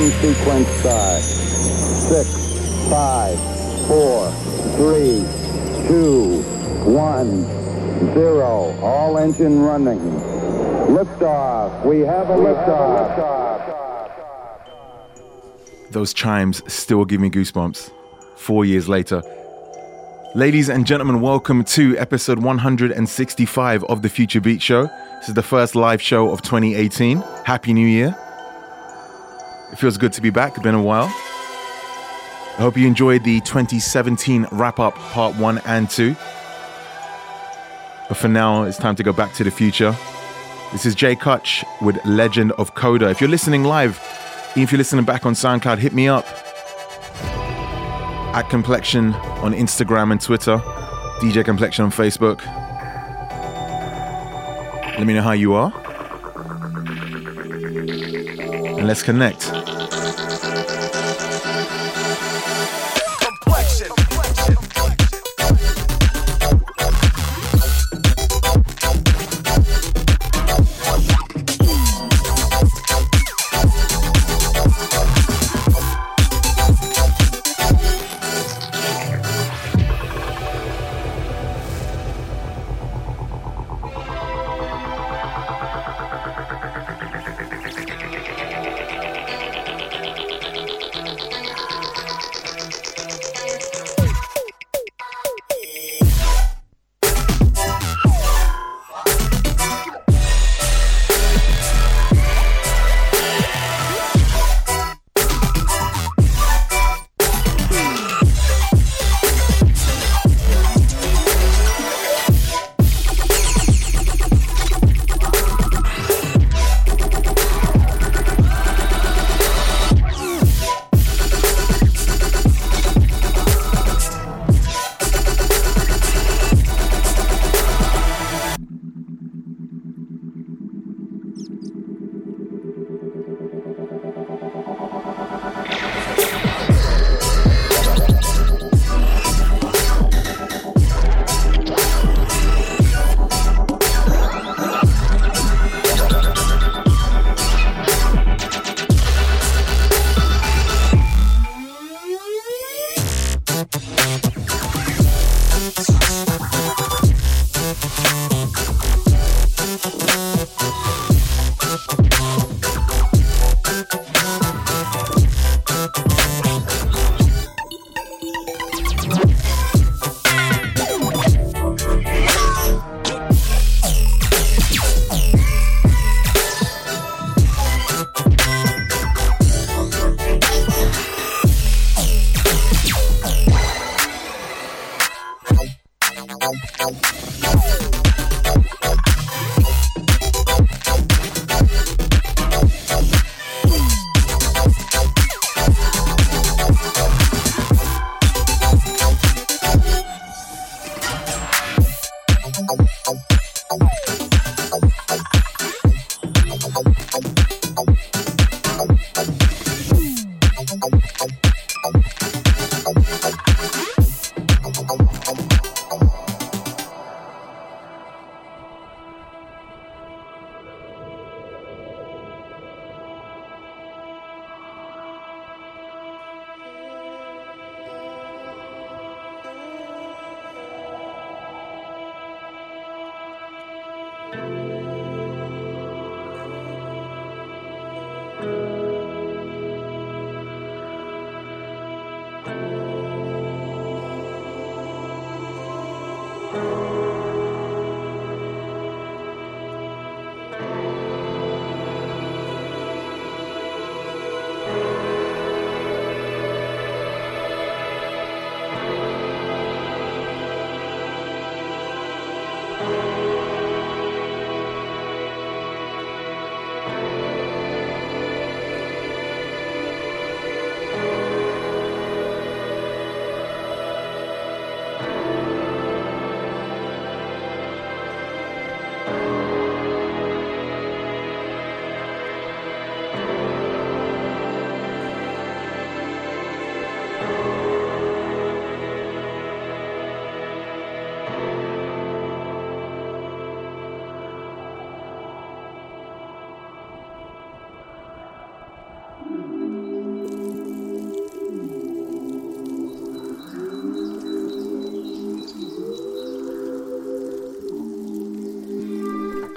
Ignition sequence start. Six, five, four, three, two, one, zero. All engine running. Liftoff. We have a liftoff. Those chimes still give me goosebumps. Four years later. Ladies and gentlemen, welcome to episode 165 of the Future Beats Show. This is the first live show of 2018. Happy New Year. It feels good to be back, it's been a while. I hope you enjoyed the 2017 wrap up part one and two. But for now, it's time to go back to the future. This is Jkuch with Legend of Coda. If you're listening live, even if you're listening back on SoundCloud, hit me up at Complexion on Instagram and Twitter, DJ Complexion on Facebook. Let me know how you are. And let's connect.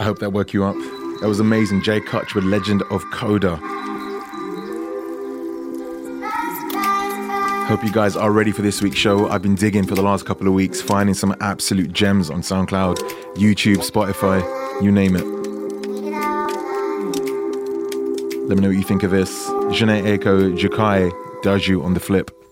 I hope that woke you up. That was amazing. Jkuch with Legend of Coda. Hope you guys are ready for this week's show. I've been digging for the last couple of weeks, finding some absolute gems on SoundCloud, YouTube, Spotify, you name it. Let me know what you think of this. Aiko Jukai Daju on the flip.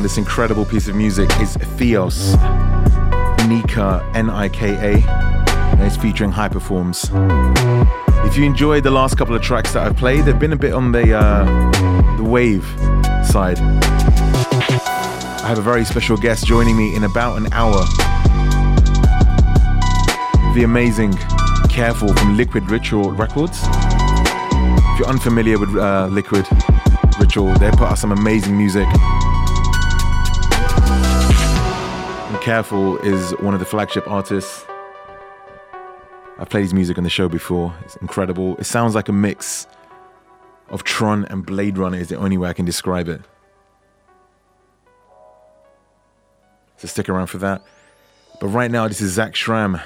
This incredible piece of music is Theos, Nika, N I K A, it's featuring Hyperforms. If you enjoyed the last couple of tracks that I've played, they've been a bit on the uh, the wave side. I have a very special guest joining me in about an hour. The amazing Kareful from Liquid Ritual Records. If you're unfamiliar with uh, Liquid Ritual, they put out some amazing music. Kareful is one of the flagship artists. I've played his music on the show before. It's incredible. It sounds like a mix of Tron and Blade Runner is the only way I can describe it. So stick around for that. But right now, this is Zac Schram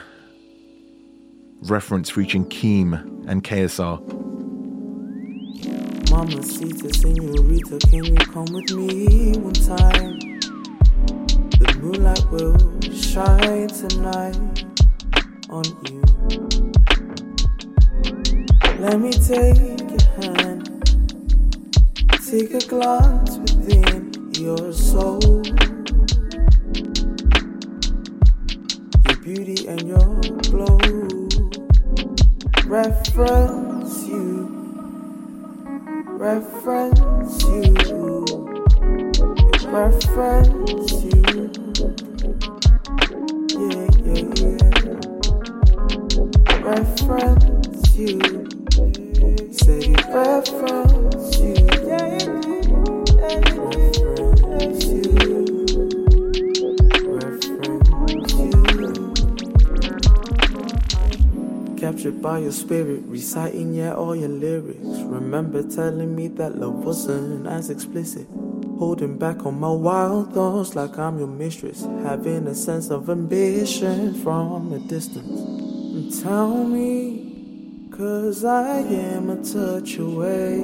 reference featuring Keem and KSR. Mama Sita, Senorita, can you come with me one time? The moonlight will shine tonight on you. Let me take your hand, take a glance within your soul. Your beauty and your glow reference you, reference you, reference you. Yeah, yeah, yeah. Reference you. Say you reference you. Yeah, reference you. Reference you. captured by your spirit, reciting yeah all your lyrics. Remember telling me that love wasn't as explicit. Holding back on my wild thoughts like I'm your mistress. Having a sense of ambition from a distance. And tell me, cause I am a touch away.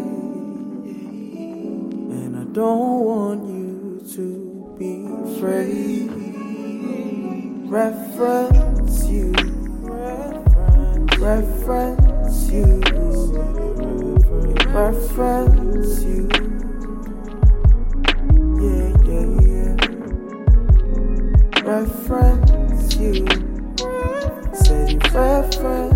And I don't want you to be afraid. Reference you reference you, reference you. Reference you. Said Say reference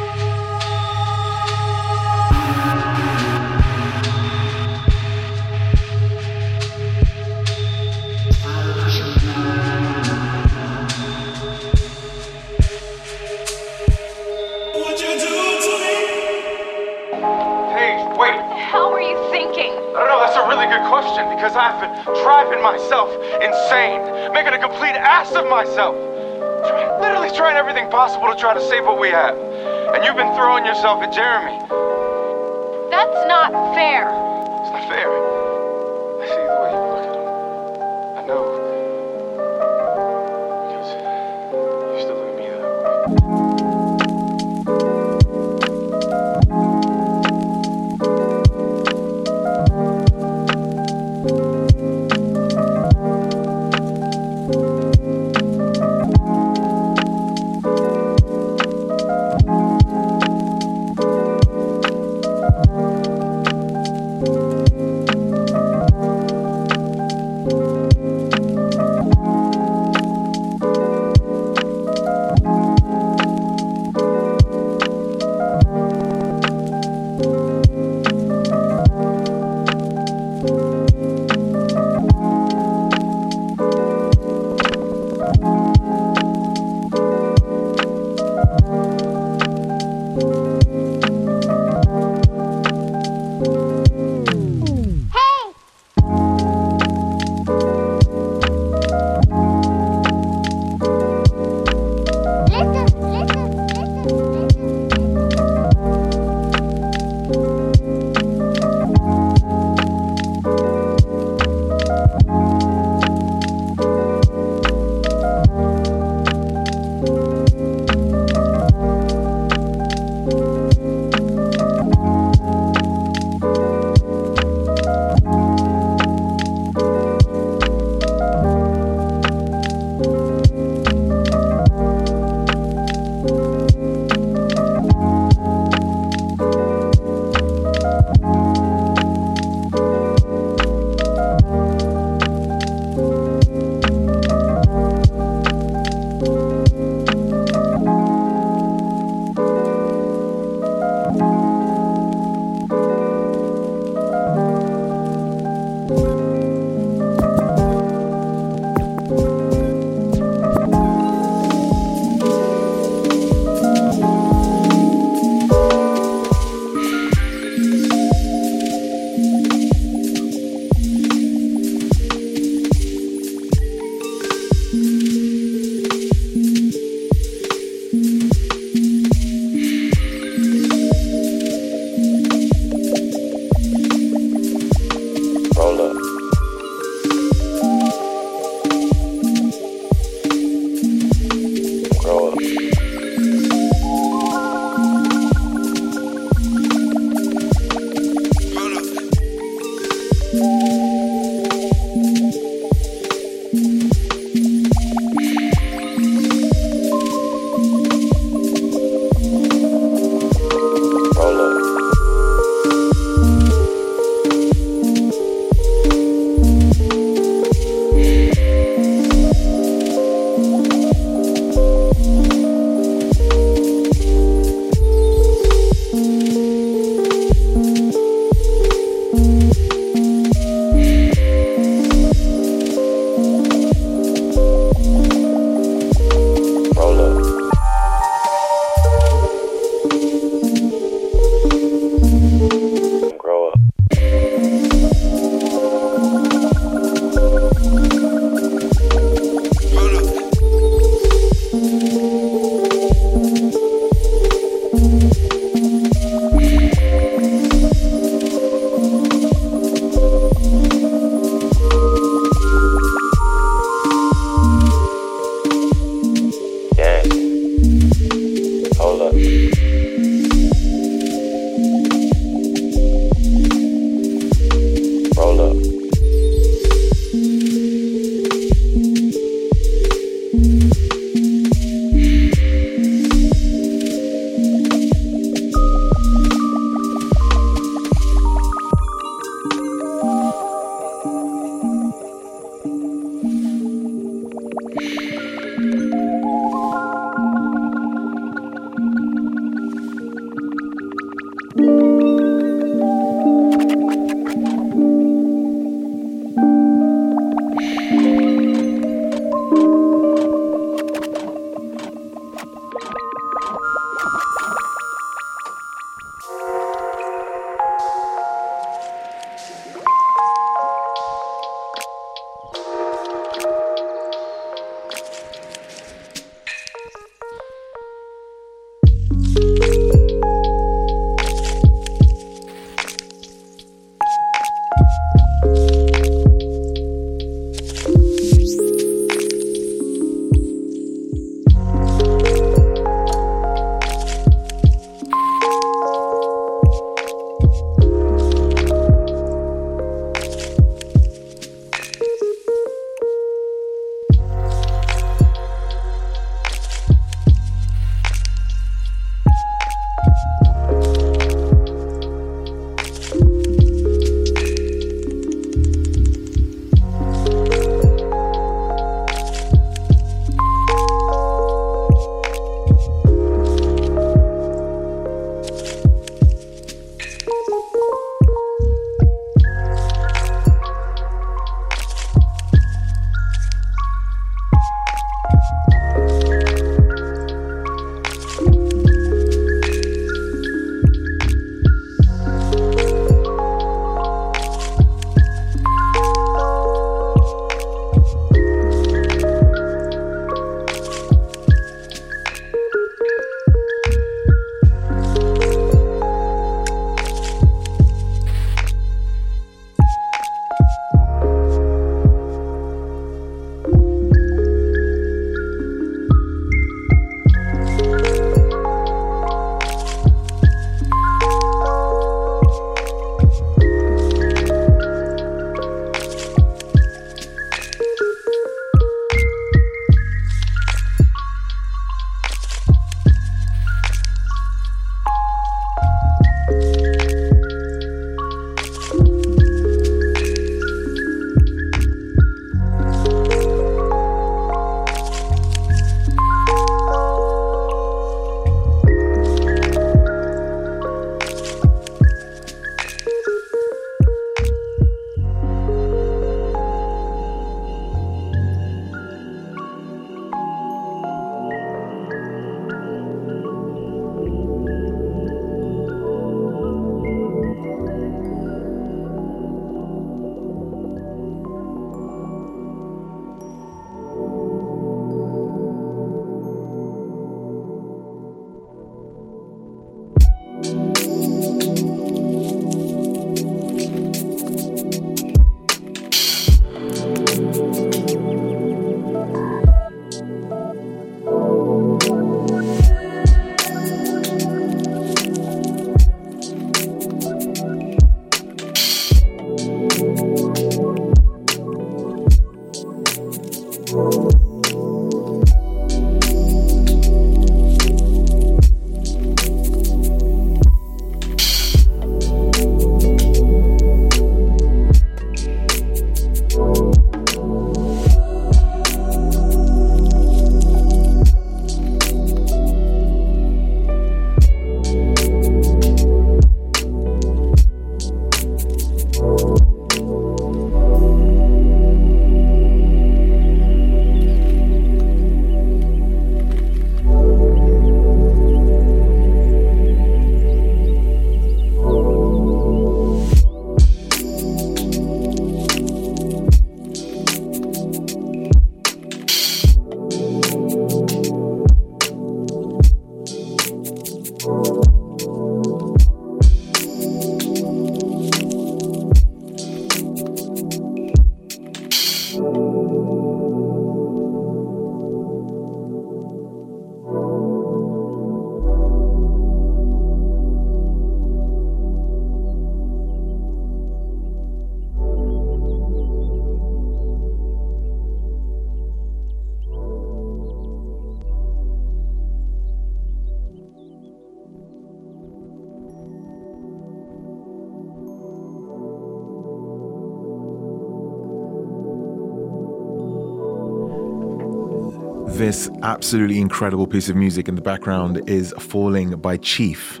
absolutely incredible piece of music in the background is Falling by Chief.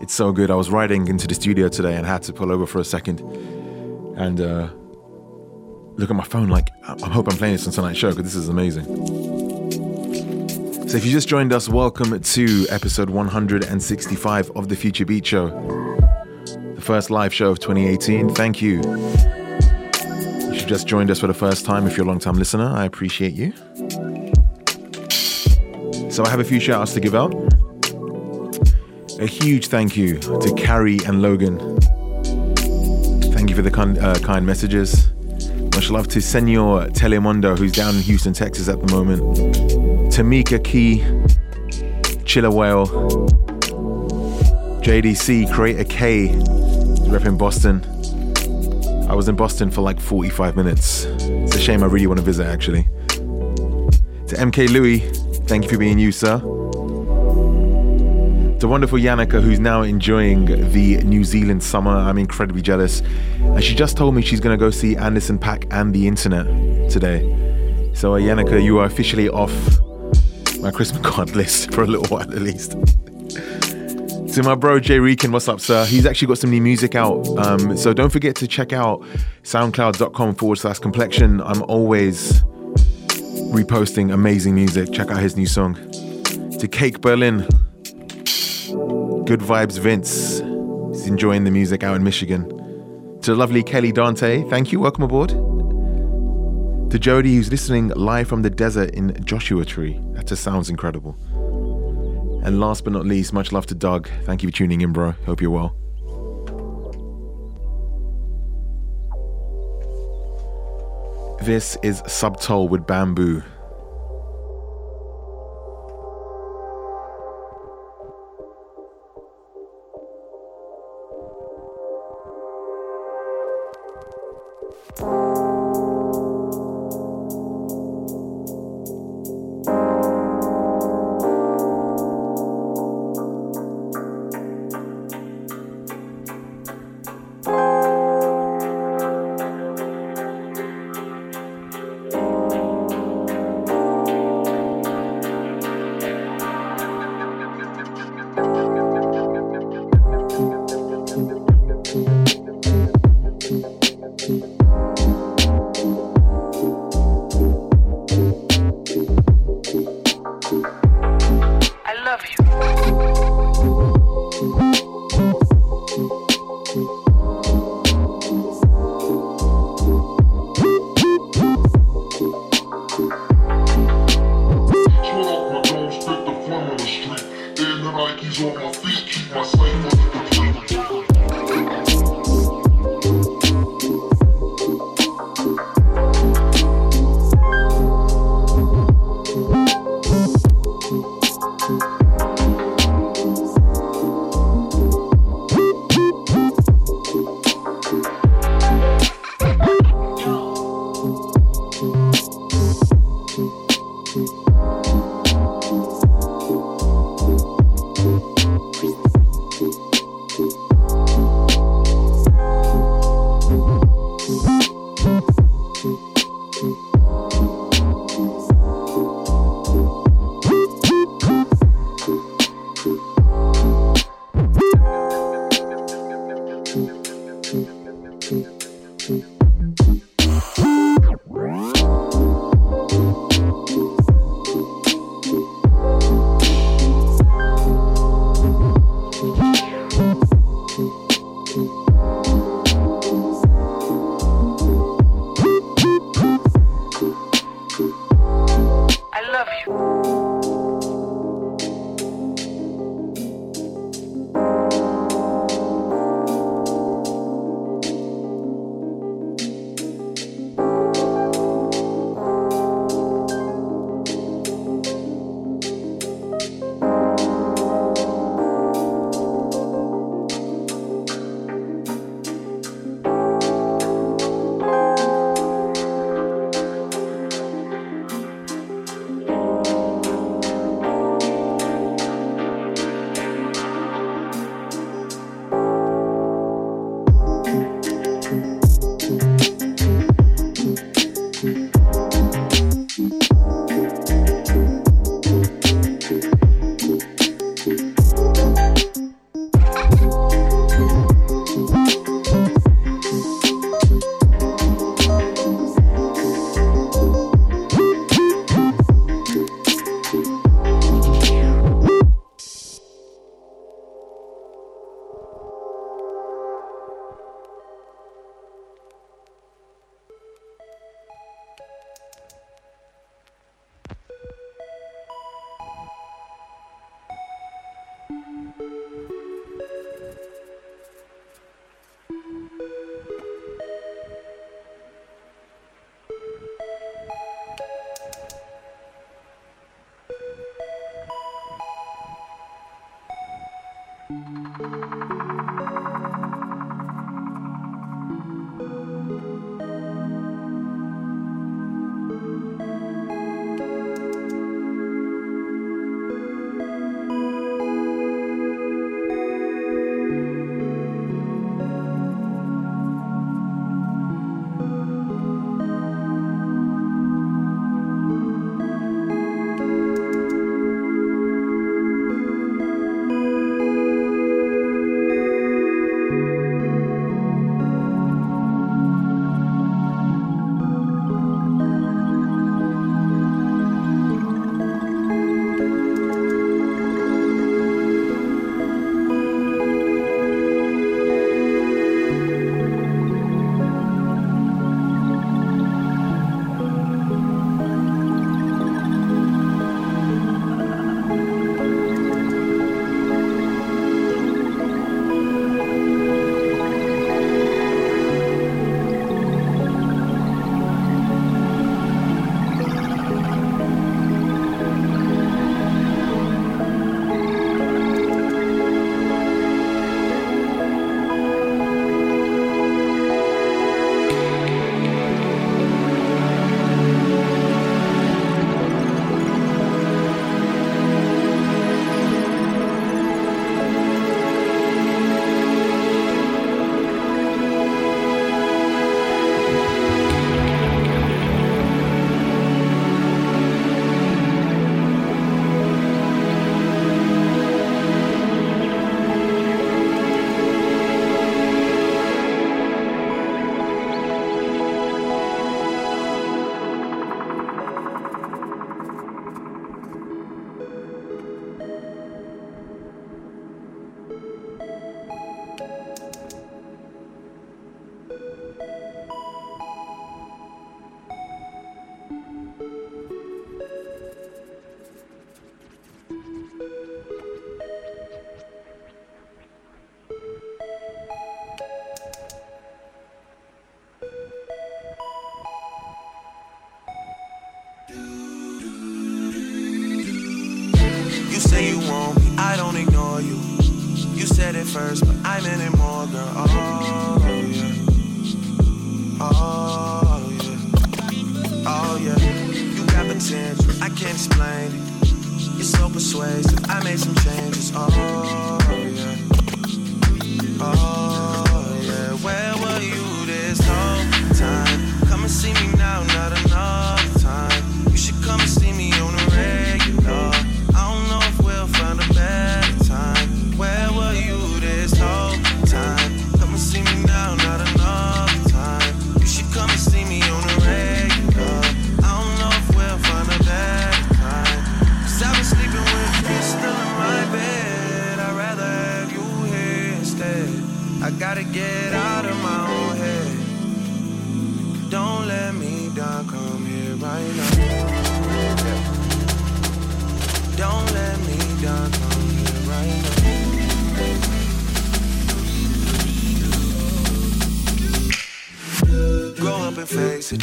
It's so good. I was riding into the studio today and had to pull over for a second and uh, look at my phone like, I hope I'm playing this on tonight's show because this is amazing. So if you just joined us, welcome to episode 165 of the Future Beats Show, the first live show of 2018. Thank you. If you just joined us for the first time, if you're a long time listener, I appreciate you. So I have a few shout outs to give out. A huge thank you to Carrie and Logan. Thank you for the kind, uh, kind messages. Much love to Senor Telemundo, who's down in Houston, Texas at the moment. Tamika Key, Chiller Whale, JDC, Creator K, rep in Boston. I was in Boston for like 45 minutes. It's a shame I really want to visit actually. To MK Louis, thank you for being you, sir. The wonderful Yannicka, who's now enjoying the New Zealand summer. I'm incredibly jealous. And she just told me she's going to go see Anderson Paak and the internet today. So, uh, Yannicka, you are officially off my Christmas card list for a little while at least. to my bro Jay Reekin, what's up, sir? He's actually got some new music out. Um, so don't forget to check out soundcloud.com forward slash complexion. I'm always reposting amazing music. Check out his new song. To Cake Berlin, Good Vibes Vince. He's enjoying the music out in Michigan. To lovely Kelly Dante, thank you. Welcome aboard. To Jody, who's listening live from the desert in Joshua Tree. That just sounds incredible. And last but not least, much love to Doug. Thank you for tuning in, bro. Hope you're well. This is Subtoll with Bamboo.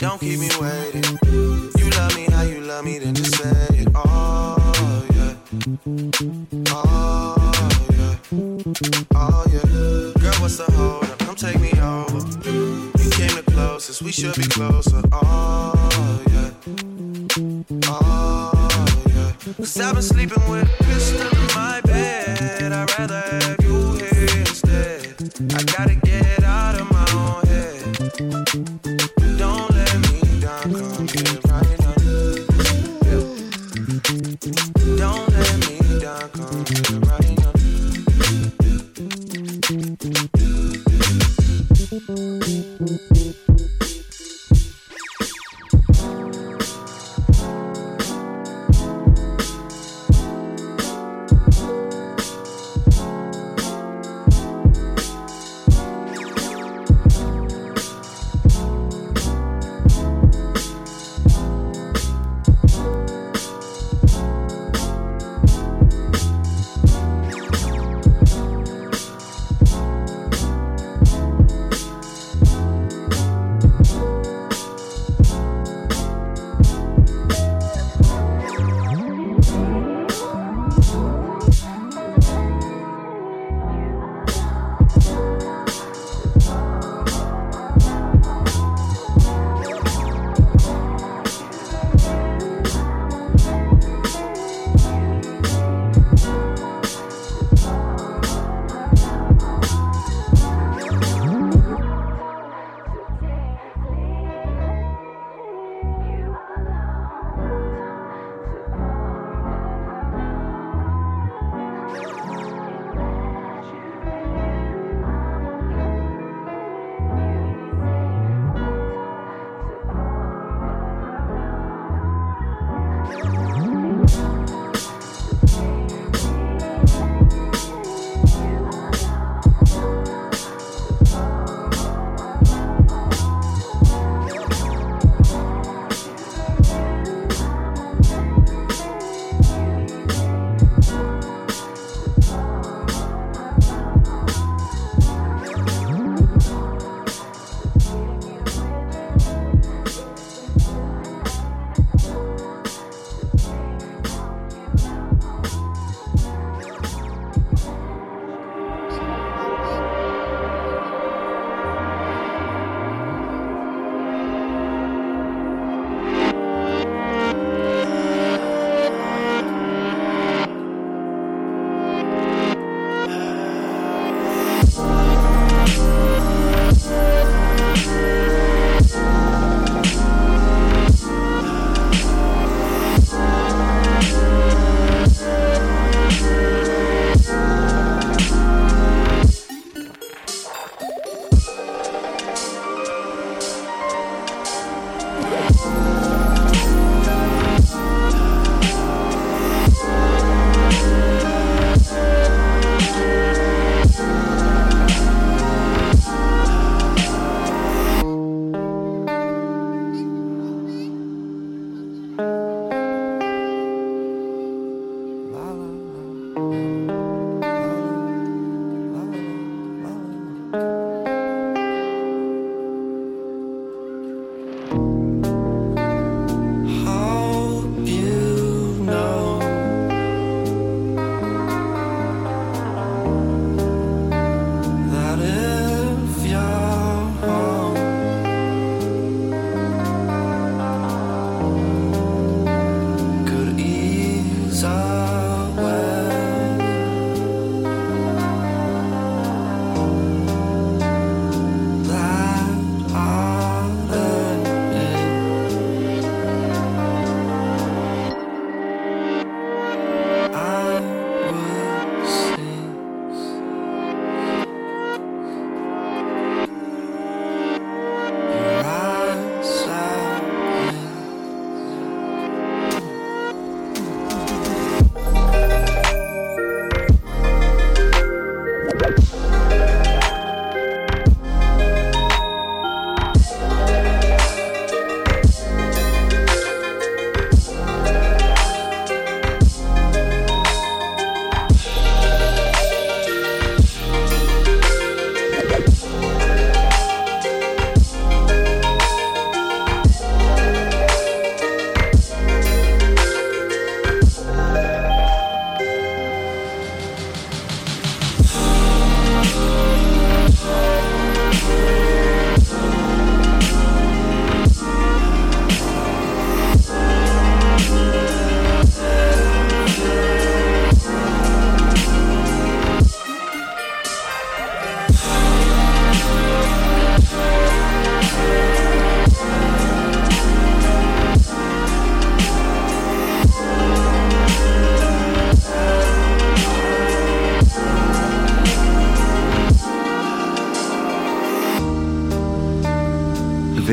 don't keep me waiting.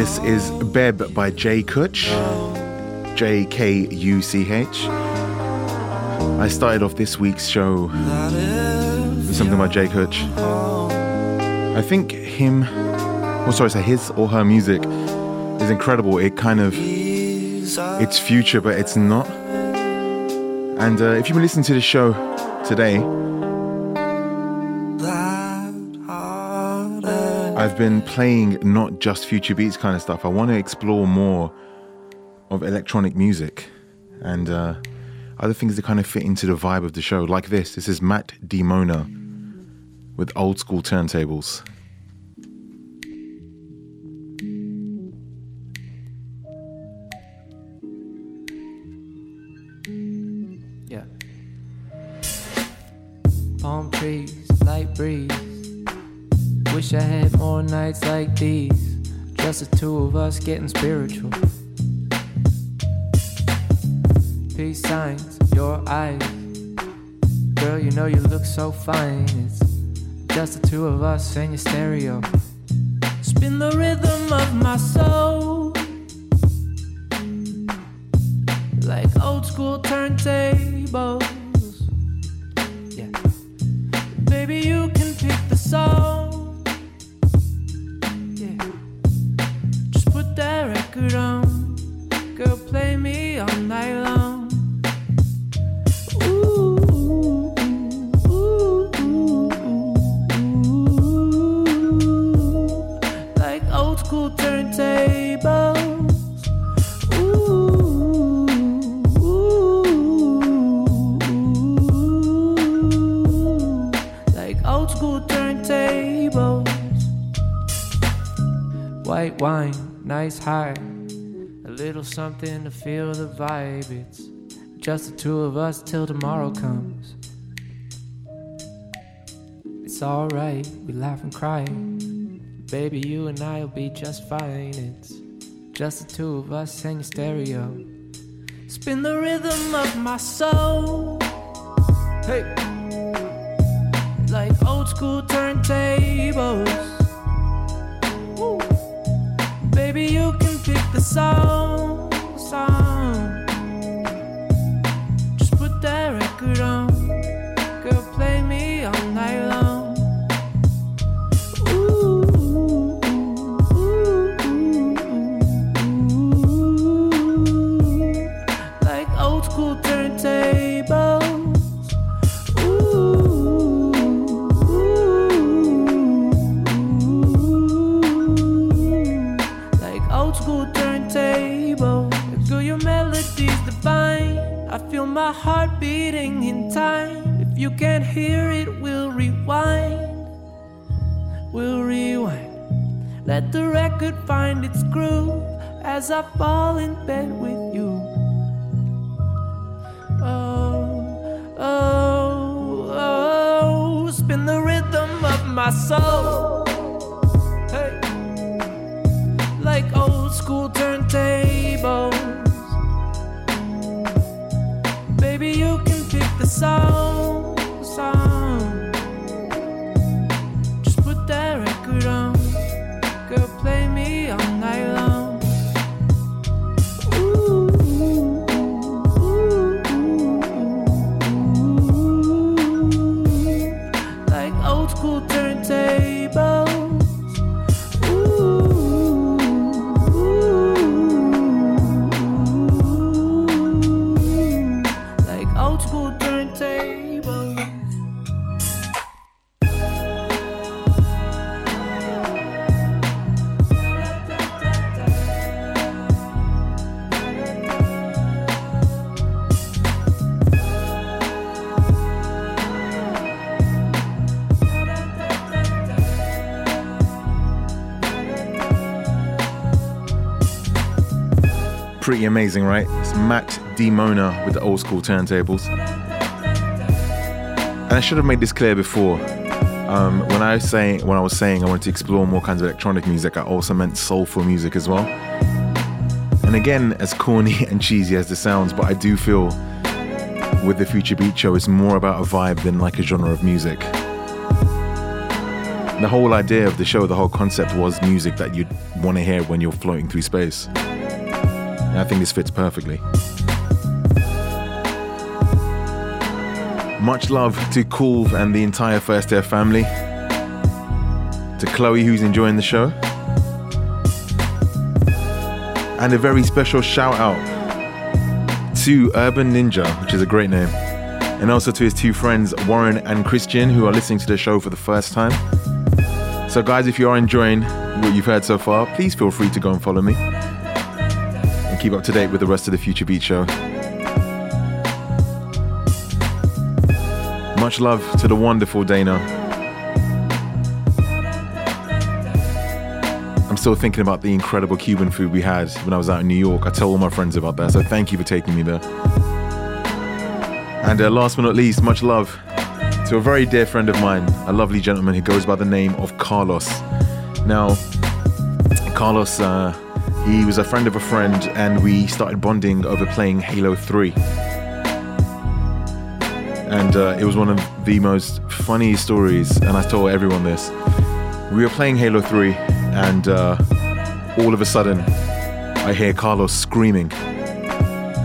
This is Beb by Jkuch. J K U C H. I started off this week's show with something by Jkuch. I think him, or sorry, say his or her music is incredible. It kind of, it's future, but it's not. And uh, if you've been listening to the show today, I've been playing not just future beats kind of stuff. I want to explore more of electronic music and uh, other things that kind of fit into the vibe of the show, like this. This is Matt Dimona with old school turntables. Yeah. Palm trees, light breeze. Wish I had more nights like these. Just the two of us getting spiritual. Peace signs, your eyes. Girl, you know you look so fine. It's just the two of us and your stereo. Spin the rhythm of my soul. Like old school turntables. Something to feel the vibe. It's just the two of us till tomorrow comes. It's alright, we laugh and cry. Baby, you and I'll be just fine. It's just the two of us and your stereo. Spin the rhythm of my soul. Hey. Like old school turntables. Woo. Baby, you can pick the song. Song. Feel my heart beating in time. If you can't hear it, we'll rewind. We'll rewind. Let the record find its groove as I fall in bed with you. Oh, oh, oh, spin the rhythm of my soul. Amazing, right? It's Matt Dimona with the old school turntables. And I should have made this clear before. Um, when I was saying when I was saying I wanted to explore more kinds of electronic music, I also meant soulful music as well. And again, as corny and cheesy as this sounds, but I do feel with the Future Beats Show, it's more about a vibe than like a genre of music. The whole idea of the show, the whole concept was music that you'd want to hear when you're floating through space. And I think this fits perfectly. Much love to Kulv and the entire First Air family. To Chloe, who's enjoying the show. And a very special shout out to Urban Ninja, which is a great name. And also to his two friends, Warren and Christian, who are listening to the show for the first time. So, guys, if you are enjoying what you've heard so far, please feel free to go and follow me keep up to date with the rest of the Future Beats Show. Much love to the wonderful Dana. I'm still thinking about the incredible Cuban food we had when I was out in New York. I tell all my friends about that, so thank you for taking me there. And uh, last but not least, much love to a very dear friend of mine, a lovely gentleman who goes by the name of Carlos. Now, Carlos, uh, he was a friend of a friend, and we started bonding over playing Halo 3. And uh, it was one of the most funny stories, and I told everyone this. We were playing Halo 3, and uh, all of a sudden, I hear Carlos screaming.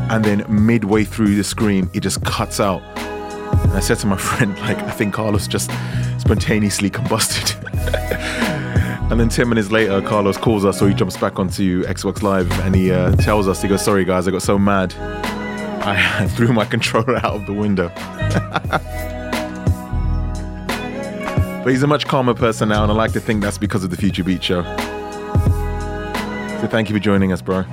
And then midway through the scream, it just cuts out. And I said to my friend, like, I think Carlos just spontaneously combusted. and then 10 minutes later, Carlos calls us, so he jumps back onto Xbox Live and he uh, tells us, he goes, Sorry guys, I got so mad. I threw my controller out of the window. but he's a much calmer person now, and I like to think that's because of the Future Beats Show. So thank you for joining us, bro.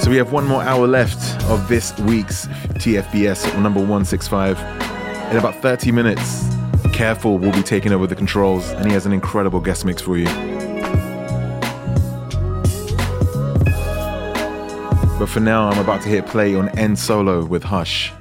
So we have one more hour left of this week's TFBS number 165. In about 30 minutes, Kareful will be taking over the controls, and he has an incredible guest mix for you. But for now, I'm about to hit play on Nsolo with Hush.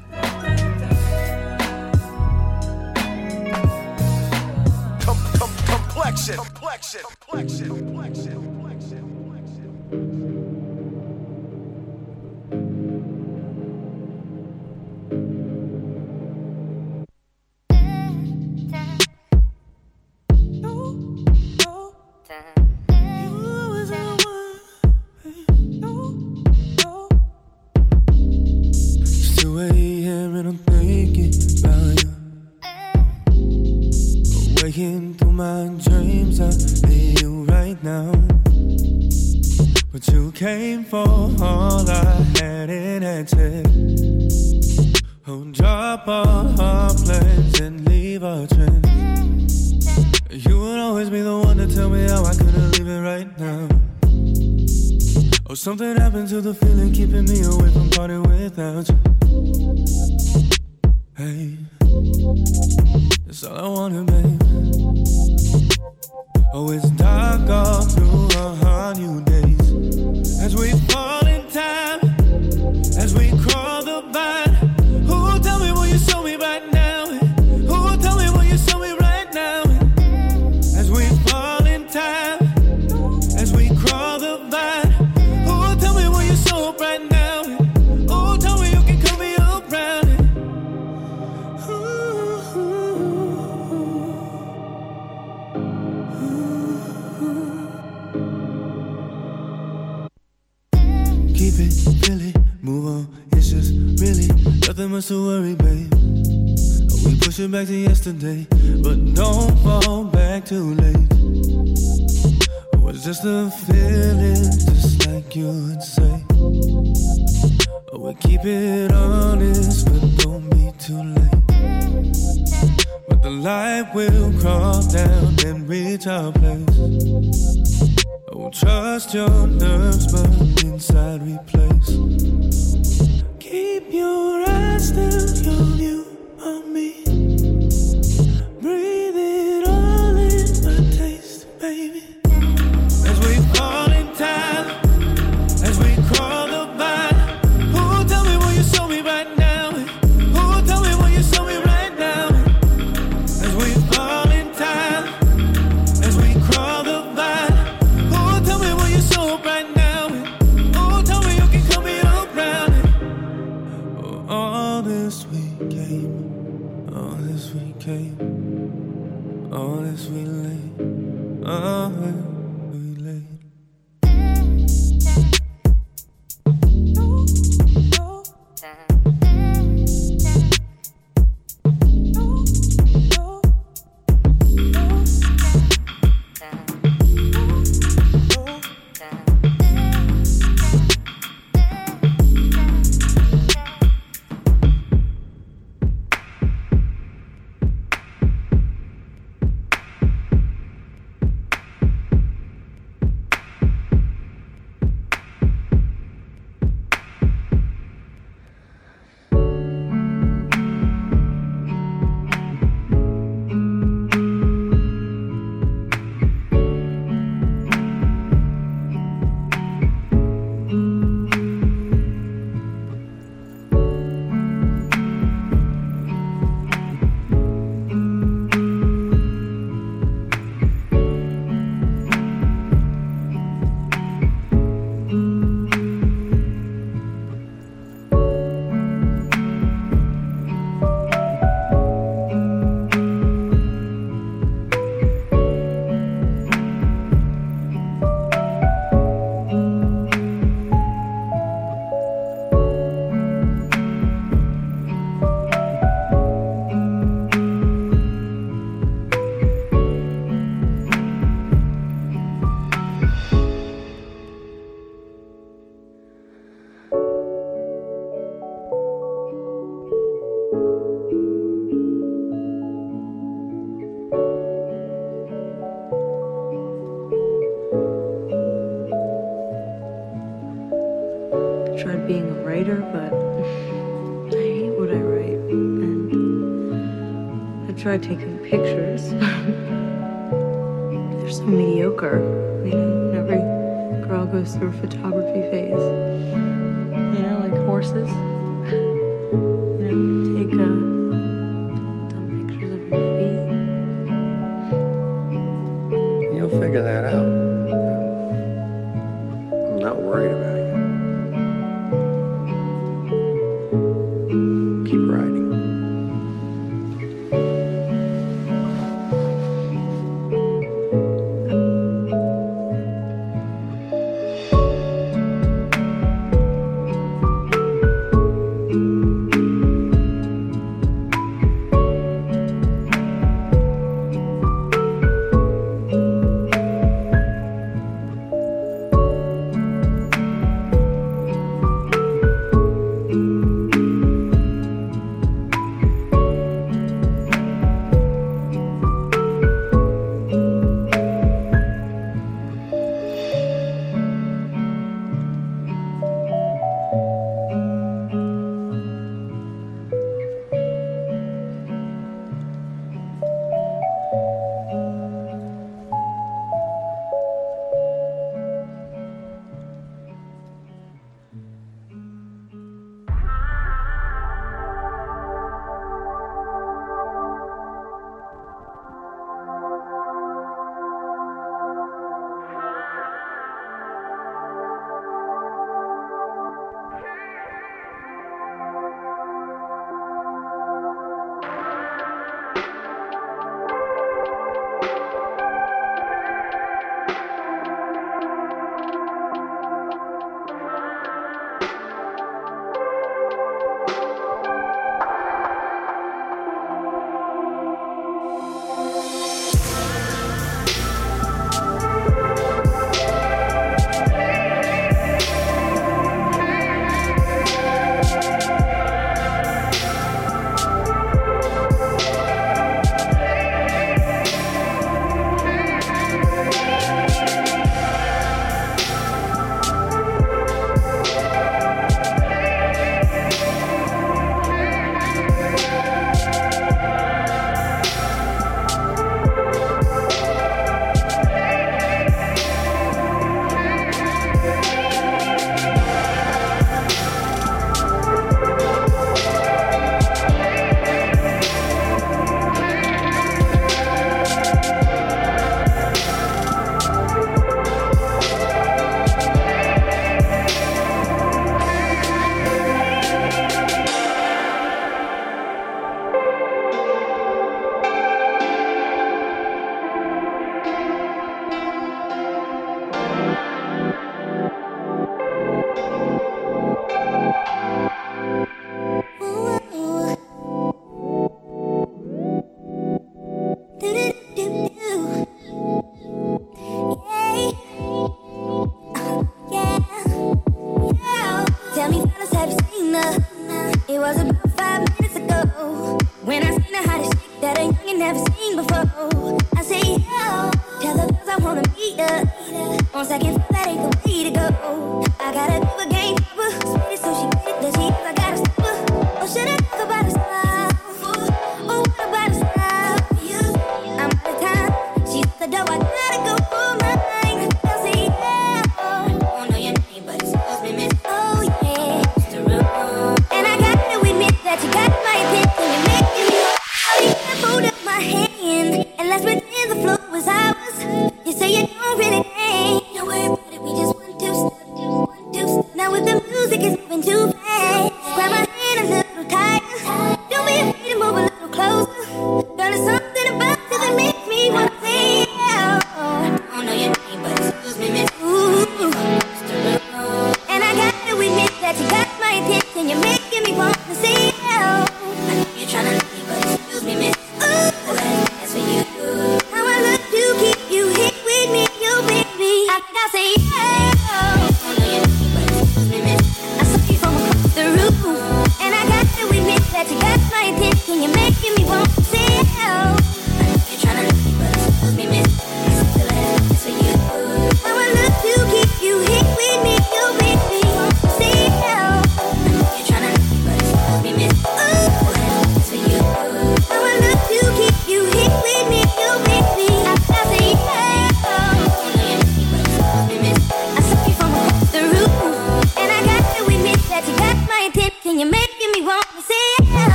Tried taking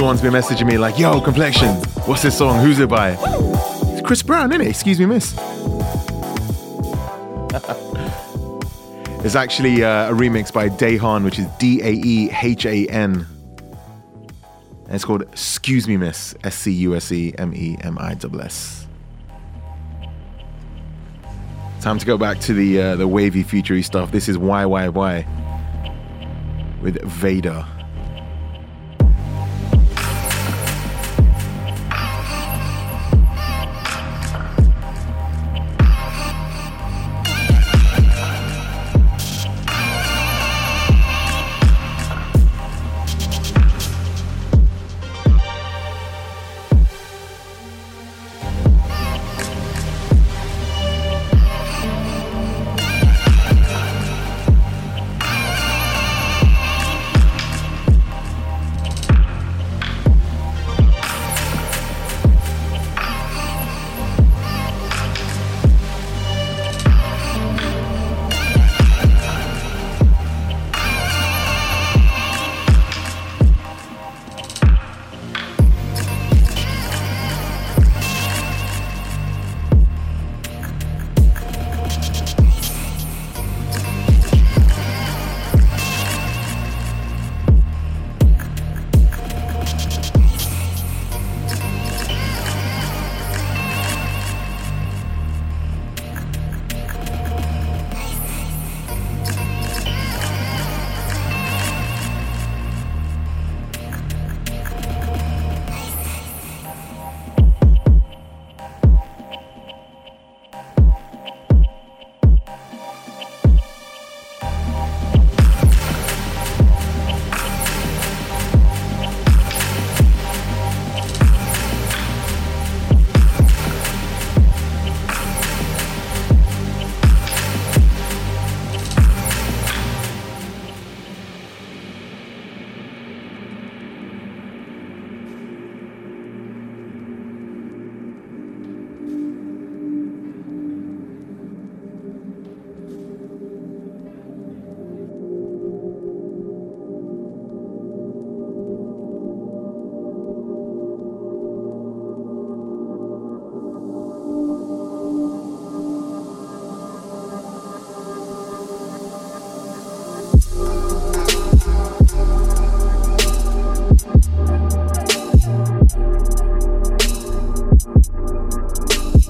everyone's been messaging me like, yo, Complexion, what's this song? Who's it by? It's Chris Brown, isn't it? Excuse me, miss. it's actually uh, a remix by Daehan, which is D A E H A N. And it's called Excuse Me Miss, S C U S E M E M I W S. Time to go back to the uh, the wavy futury stuff. This is Why Why Why with Vayda.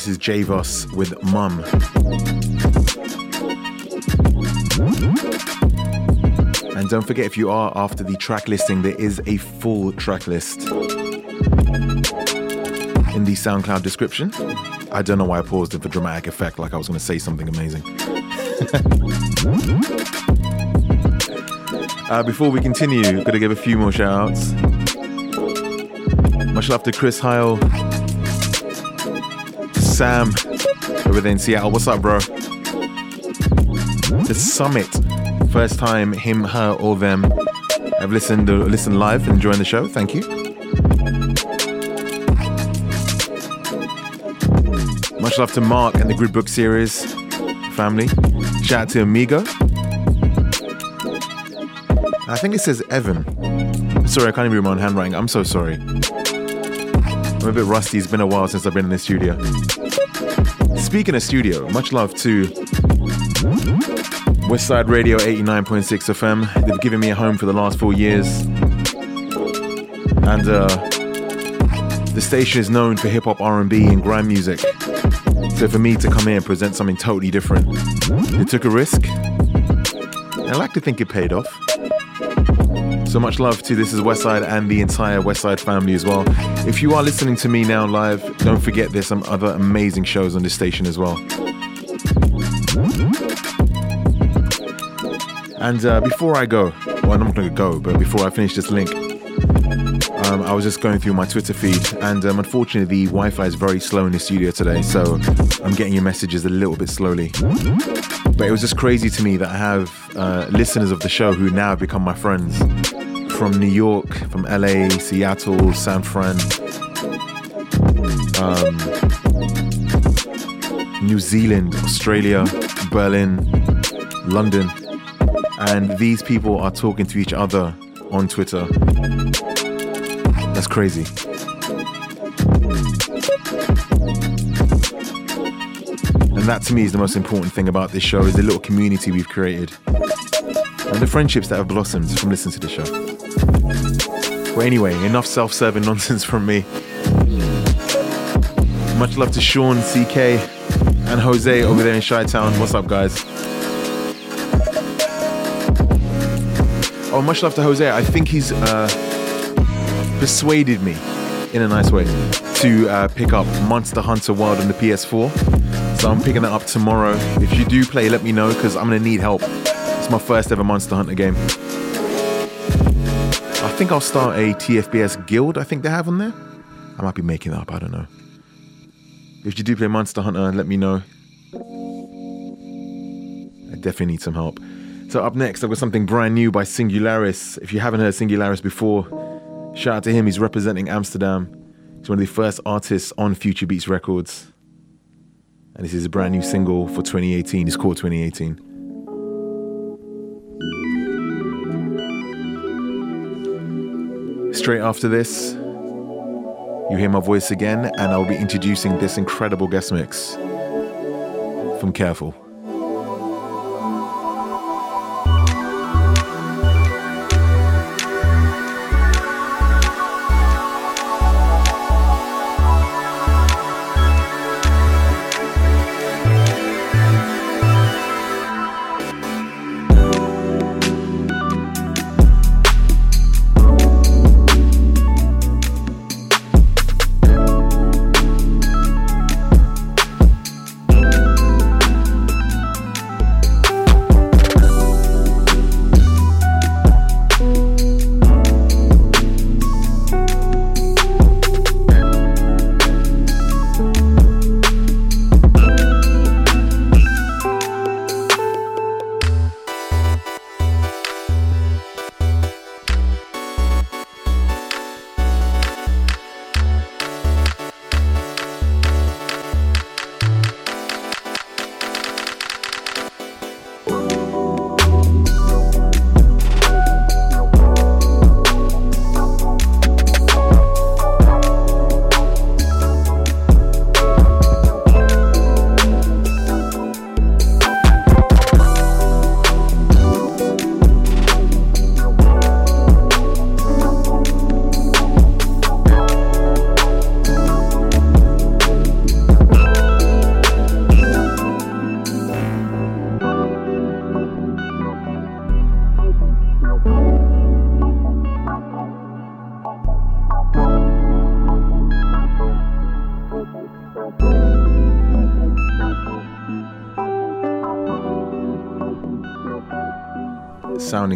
this is Jeivos with Mum. And don't forget, if you are after the track listing, there is a full track list in the SoundCloud description. I don't know why I paused it for dramatic effect, like I was going to say something amazing. uh, before we continue, got to give a few more shout outs. Much love to Chris Heil, Sam over there in Seattle. What's up, bro? The Summit. First time him, her, or them have listened listened live and enjoying the show. Thank you. Much love to Mark and the Grid Book series family. Shout out to Amigo. I think it says Evan. Sorry, I can't even read my own handwriting. I'm so sorry. I'm a bit rusty. It's been a while since I've been in the studio. Speaking of studio, much love to Westside Radio 89.6 FM. They've given me a home for the last four years. And uh, the station is known for hip hop, R&B, and grime music. So for me to come here and present something totally different, it took a risk. I like to think it paid off. So much love to This is Westside and the entire Westside family as well. If you are listening to me now live, don't forget there's some other amazing shows on this station as well. And uh, before I go, well, I'm not going to go, but before I finish this link, um, I was just going through my Twitter feed, and um, unfortunately, the Wi Fi is very slow in the studio today, so I'm getting your messages a little bit slowly. But it was just crazy to me that I have uh, listeners of the show who now have become my friends from New York, from LA, Seattle, San Fran, um, New Zealand, Australia, Berlin, London. And these people are talking to each other on Twitter. That's crazy. And that to me is the most important thing about this show is the little community we've created. And the friendships that have blossomed from listening to the show. But anyway, enough self-serving nonsense from me. Much love to Sean, CK, and Jose over there in Chi Town. What's up, guys? Oh, much love to Jose. I think he's uh, persuaded me, in a nice way, to uh, pick up Monster Hunter World on the PS4. So I'm picking that up tomorrow. If you do play, let me know because I'm gonna need help. It's my first ever Monster Hunter game. I think I'll start a TFBS guild. I think they have on there. I might be making that up. I don't know. If you do play Monster Hunter, let me know. I definitely need some help. So up next, I've got something brand new by Singularis. If you haven't heard Singularis before, shout out to him. He's representing Amsterdam. He's one of the first artists on Future Beats Records. And this is a brand new single for 2018. It's called 2018. Straight after this, you hear my voice again, and I'll be introducing this incredible guest mix from Kareful.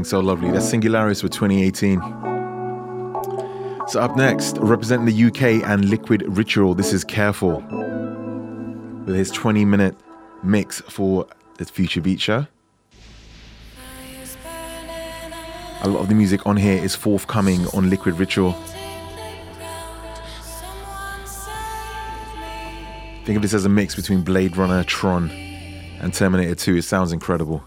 Sounding so lovely. That's Singularis for 2018. So up next, representing the UK and Liquid Ritual, this is Kareful with his 20 minute mix for the Future Beat Show. A lot of the music on here is forthcoming on Liquid Ritual. Think of this as a mix between Blade Runner, Tron, and Terminator 2. It sounds incredible.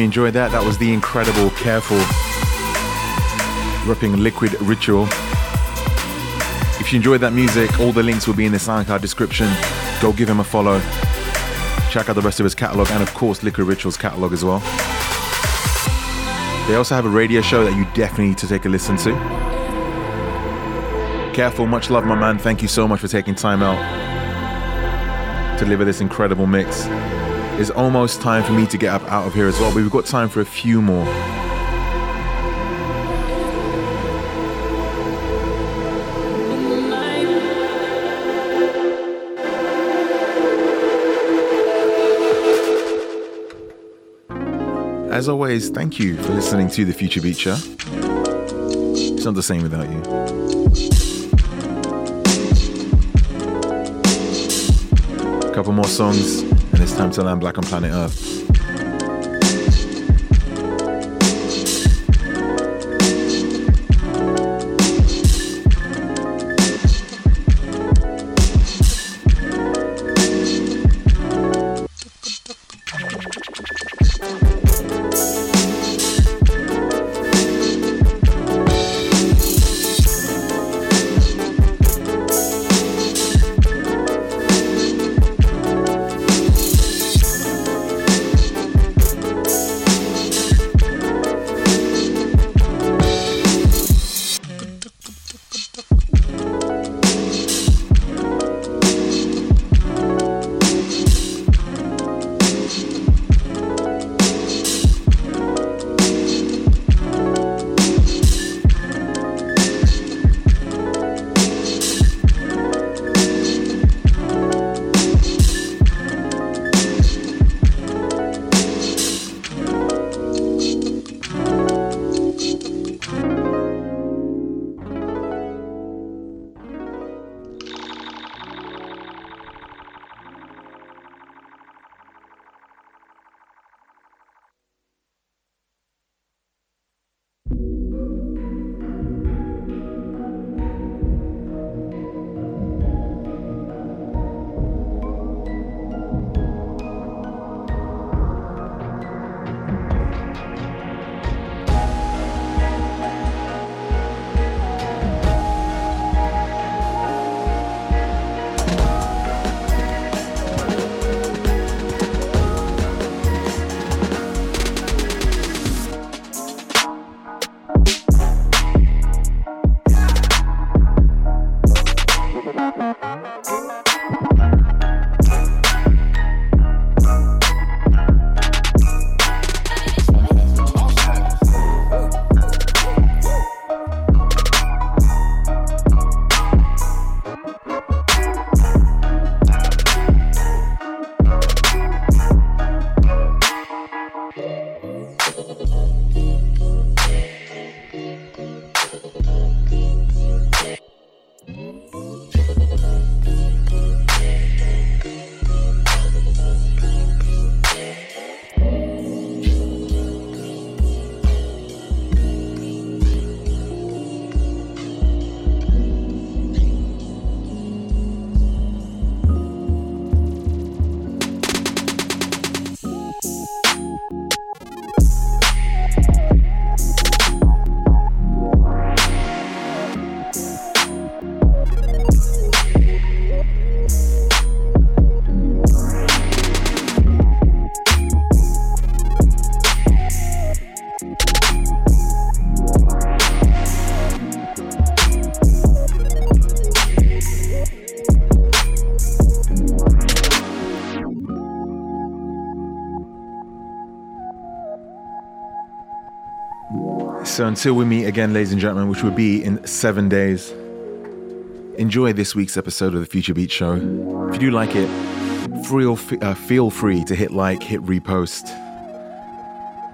You enjoyed that. That was the incredible Kareful ripping Liquid Ritual. If you enjoyed that music, all the links will be in the SoundCloud description. Go give him a follow. Check out the rest of his catalog and, of course, Liquid Ritual's catalog as well. They also have a radio show that you definitely need to take a listen to. Kareful, much love, my man. Thank you so much for taking time out to deliver this incredible mix. It's almost time for me to get up out of here as well, but we've got time for a few more. As always, thank you for listening to the Future Beat Show. It's not the same without you. A couple more songs, it's time to land black on planet Earth. So until we meet again, ladies and gentlemen, which will be in seven days, enjoy this week's episode of the Future Beat Show. If you do like it, feel, uh, feel free to hit like, hit repost.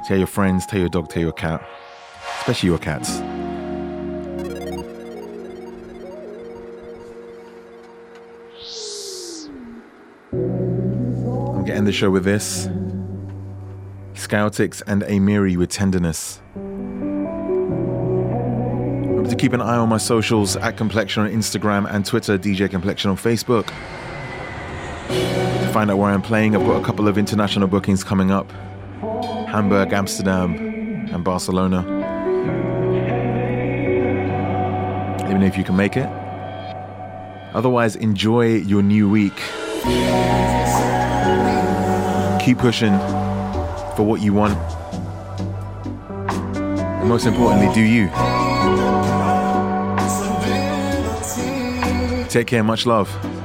Tell your friends, tell your dog, tell your cat, especially your cats. I'm getting the show with this. Scoutix and Amiri with tenderness. To keep an eye on my socials at Complexion on Instagram and Twitter, DJ Complexion on Facebook. To find out where I'm playing, I've got a couple of international bookings coming up. Hamburg, Amsterdam, and Barcelona. Know if you can make it. Otherwise, enjoy your new week. Keep pushing for what you want. And most importantly, do you. Take care, much love.